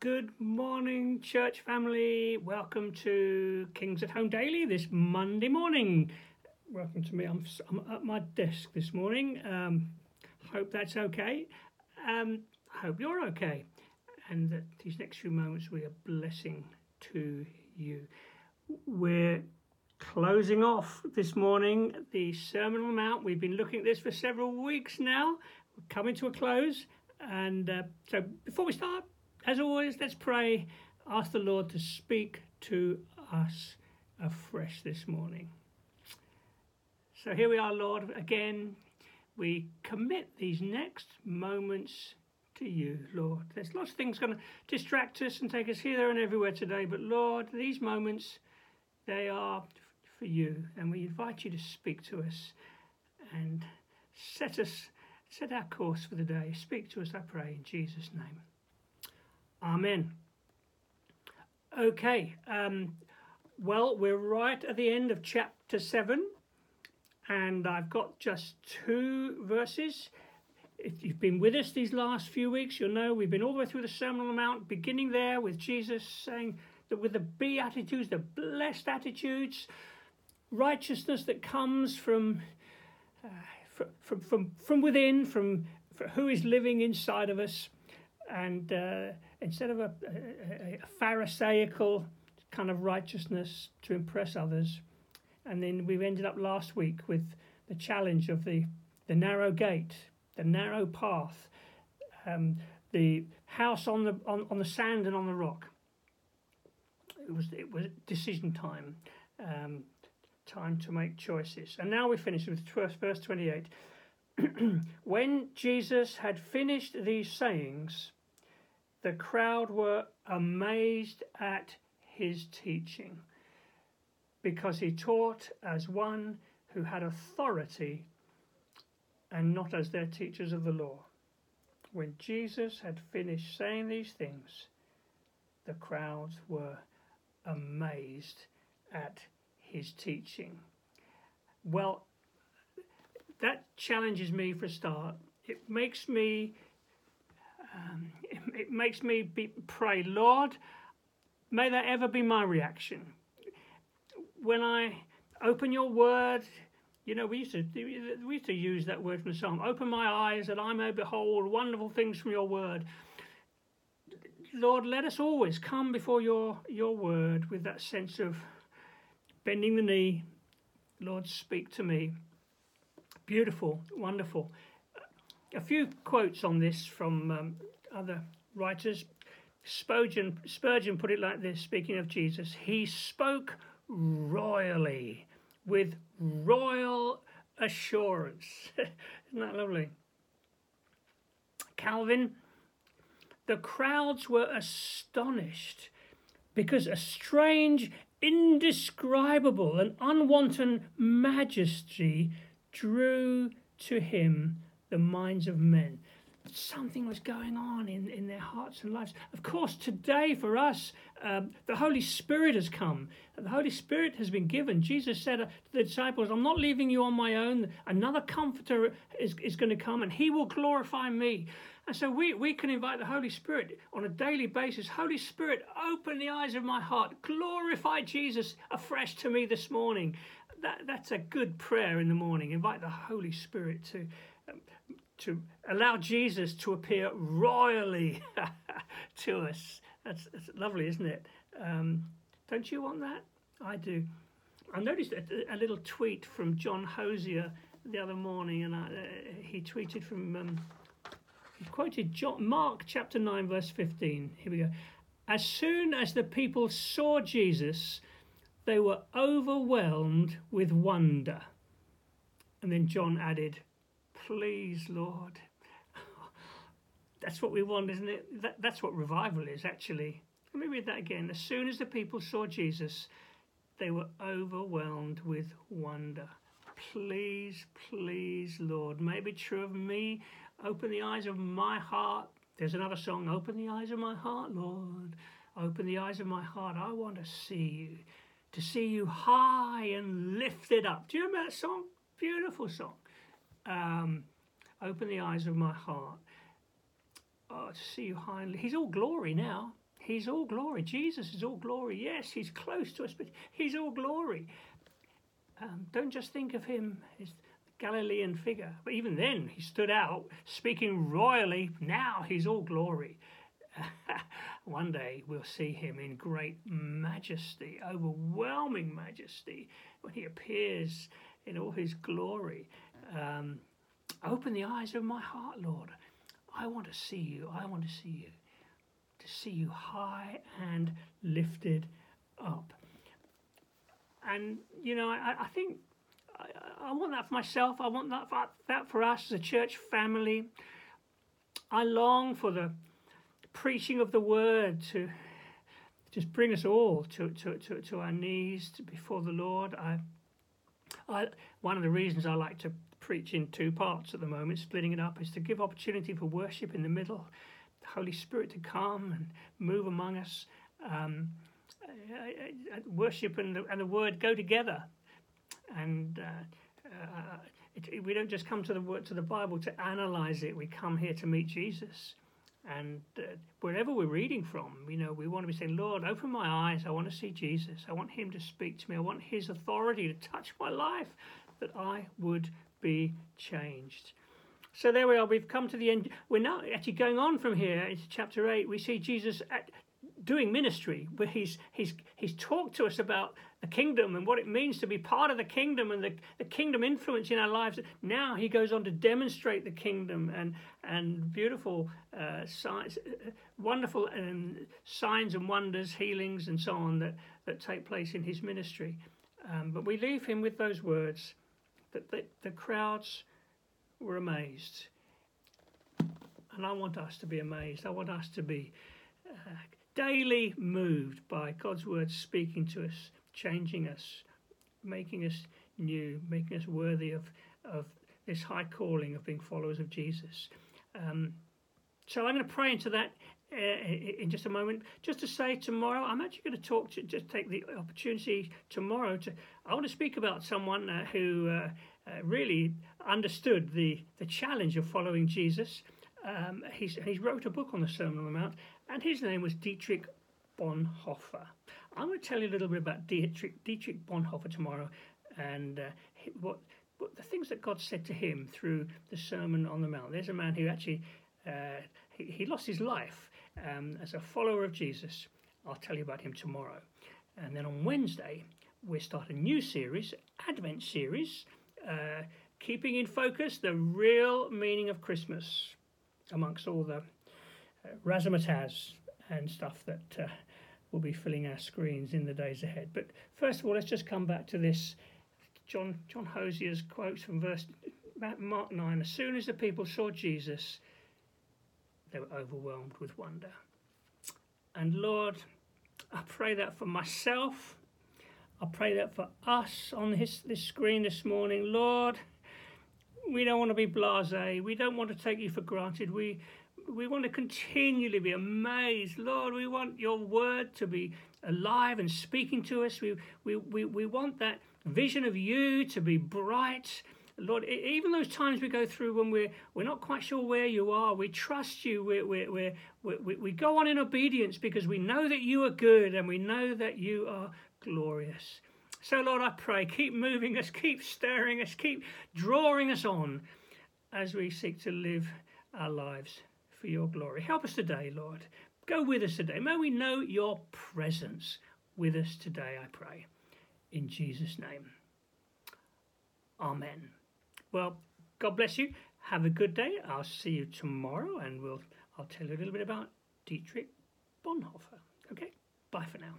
Good morning, church family. Welcome to Kings at Home Daily this Monday morning. Welcome to me. I'm, I'm at my desk this morning. Um, hope that's okay. Um, hope you're okay. And that these next few moments will be a blessing to you. We're closing off this morning the Sermon on the Mount. We've been looking at this for several weeks now. We're coming to a close. And uh, so before we start, as always, let's pray. Ask the Lord to speak to us afresh this morning. So here we are, Lord. Again, we commit these next moments to you, Lord. There's lots of things going to distract us and take us here, there, and everywhere today. But Lord, these moments, they are for you. And we invite you to speak to us and set us set our course for the day. Speak to us, I pray, in Jesus' name. Amen. Okay, um, well, we're right at the end of chapter 7, and I've got just two verses. If you've been with us these last few weeks, you'll know we've been all the way through the Sermon on the Mount, beginning there with Jesus saying that with the Beatitudes, the blessed attitudes, righteousness that comes from. Uh, from, from, from within, from, from who is living inside of us. And uh, instead of a, a, a, Pharisaical kind of righteousness to impress others, and then we've ended up last week with the challenge of the, the narrow gate, the narrow path, um, the house on the on, on the sand and on the rock. It was it was decision time. Um, time to make choices. And now we finish with verse 28. when Jesus had finished these sayings, the crowd were amazed at his teaching because he taught as one who had authority and not as their teachers of the law. When Jesus had finished saying these things, the crowds were amazed at his teaching? Well, that challenges me for a start. It makes me, um, it, it, makes me be, pray, Lord, may that ever be my reaction. When I open your word, you know, we used to we used to use that word from the psalm. Open my eyes that I may behold wonderful things from your word. Lord, let us always come before your your word with that sense of bending the knee. Lord, speak to me. Beautiful, wonderful. A few quotes on this from um, other writers. Spurgeon, Spurgeon put it like this, speaking of Jesus He spoke royally, with royal assurance. Isn't that lovely? Calvin, the crowds were astonished because a strange indescribable and unwanted majesty drew to him the minds of men. Something was going on in, in their hearts and lives. Of course, today for us, um, the Holy Spirit has come. The Holy Spirit has been given. Jesus said to the disciples, I'm not leaving you on my own. Another comforter is, is going to come and he will glorify me. And so we, we can invite the Holy Spirit on a daily basis. Holy Spirit, open the eyes of my heart. Glorify Jesus afresh to me this morning. That, that's a good prayer in the morning. Invite the Holy Spirit to, um, to allow Jesus to appear royally to us. That's, that's lovely, isn't it? Um, don't you want that? I do. I noticed a, a, little tweet from John Hosier the other morning, and I, uh, he tweeted from. Um, he quoted John, Mark chapter 9, verse 15. Here we go. As soon as the people saw Jesus, they were overwhelmed with wonder. And then John added, Please, Lord. That's what we want, isn't it? That, that's what revival is, actually. Let me read that again. As soon as the people saw Jesus, they were overwhelmed with wonder. Please, please, Lord, may be true of me Open the eyes of my heart. There's another song, Open the eyes of my heart, Lord. Open the eyes of my heart. I want to see you, to see you high and lifted up. Do you remember that song? Beautiful song. Um, open the eyes of my heart. Oh, to see you high and he's all glory now. He's all glory. Jesus is all glory. Yes, He's close to us, but He's all glory. Um, don't just think of Him as the Galilean figure. But even then, He stood out, speaking royally. Now He's all glory. One day we'll see Him in great majesty, overwhelming majesty, when He appears in all His glory. Um, open the eyes of my heart, Lord. I want to see you. I want to see you. To see you high and lifted up. And, you know, I, I think I, I, want that for myself. I want that for, that for us as a church family. I long for the preaching of the word to just bring us all to, to, to, to our knees before the Lord. I, I, one of the reasons I like to preach in two parts at the moment, splitting it up, is to give opportunity for worship in the middle, the Holy Spirit to come and move among us. Um, worship and the, and the word go together, and uh, uh, it, it, we don't just come to the word to the Bible to analyze it. We come here to meet Jesus, and uh, wherever we're reading from, you know, we want to be saying, Lord, open my eyes. I want to see Jesus. I want Him to speak to me. I want His authority to touch my life, that I would be changed. So there we are. We've come to the end. We're now actually going on from here into chapter eight. We see Jesus at, doing ministry, where he's he's he's talked to us about the kingdom and what it means to be part of the kingdom and the, the kingdom influence in our lives. Now he goes on to demonstrate the kingdom and and beautiful uh, signs, uh, wonderful um, signs and wonders, healings and so on that that take place in his ministry. Um, but we leave him with those words that the, the crowds were amazed. And I want us to be amazed. I want us to be uh, daily moved by God's word speaking to us, changing us, making us new, making us worthy of, of this high calling of being followers of Jesus. Um, so I'm going to pray into that uh, in just a moment. Just to say, tomorrow I'm actually going to talk to just take the opportunity tomorrow to. I want to speak about someone uh, who uh, uh really understood the the challenge of following Jesus. Um, he's he wrote a book on the Sermon on the Mount, and his name was Dietrich Bonhoeffer. I'm going to tell you a little bit about Dietrich Dietrich Bonhoeffer tomorrow, and what. what the things that God said to him through the Sermon on the Mount. There's a man who actually uh, he, he, lost his life um, as a follower of Jesus. I'll tell you about him tomorrow. And then on Wednesday, we start a new series, Advent series, uh, keeping in focus the real meaning of Christmas amongst all the uh, razzmatazz and stuff that uh, will be filling our screens in the days ahead. But first of all, let's just come back to this John John Hosier's quote from verse Mark 9. As soon as the people saw Jesus, they were overwhelmed with wonder. And Lord, I pray that for myself. I pray that for us on this, this screen this morning. Lord, we don't want to be blase. We don't want to take you for granted. We, we want to continually be amazed. Lord, we want your word to be alive and speaking to us. We, we, we, we want that vision of you to be bright Lord, even those times we go through when we're, we're not quite sure where you are, we trust you, we we we we go on in obedience because we know that you are good and we know that you are glorious. So, Lord, I pray, keep moving us, keep stirring us, keep drawing us on as we seek to live our lives for your glory. Help us today, Lord. Go with us today. May we know your presence with us today, I pray. In Jesus' name. Amen. Well, God bless you. Have a good day. I'll see you tomorrow, and we'll I'll tell you a little bit about Dietrich Bonhoeffer. Okay, bye for now.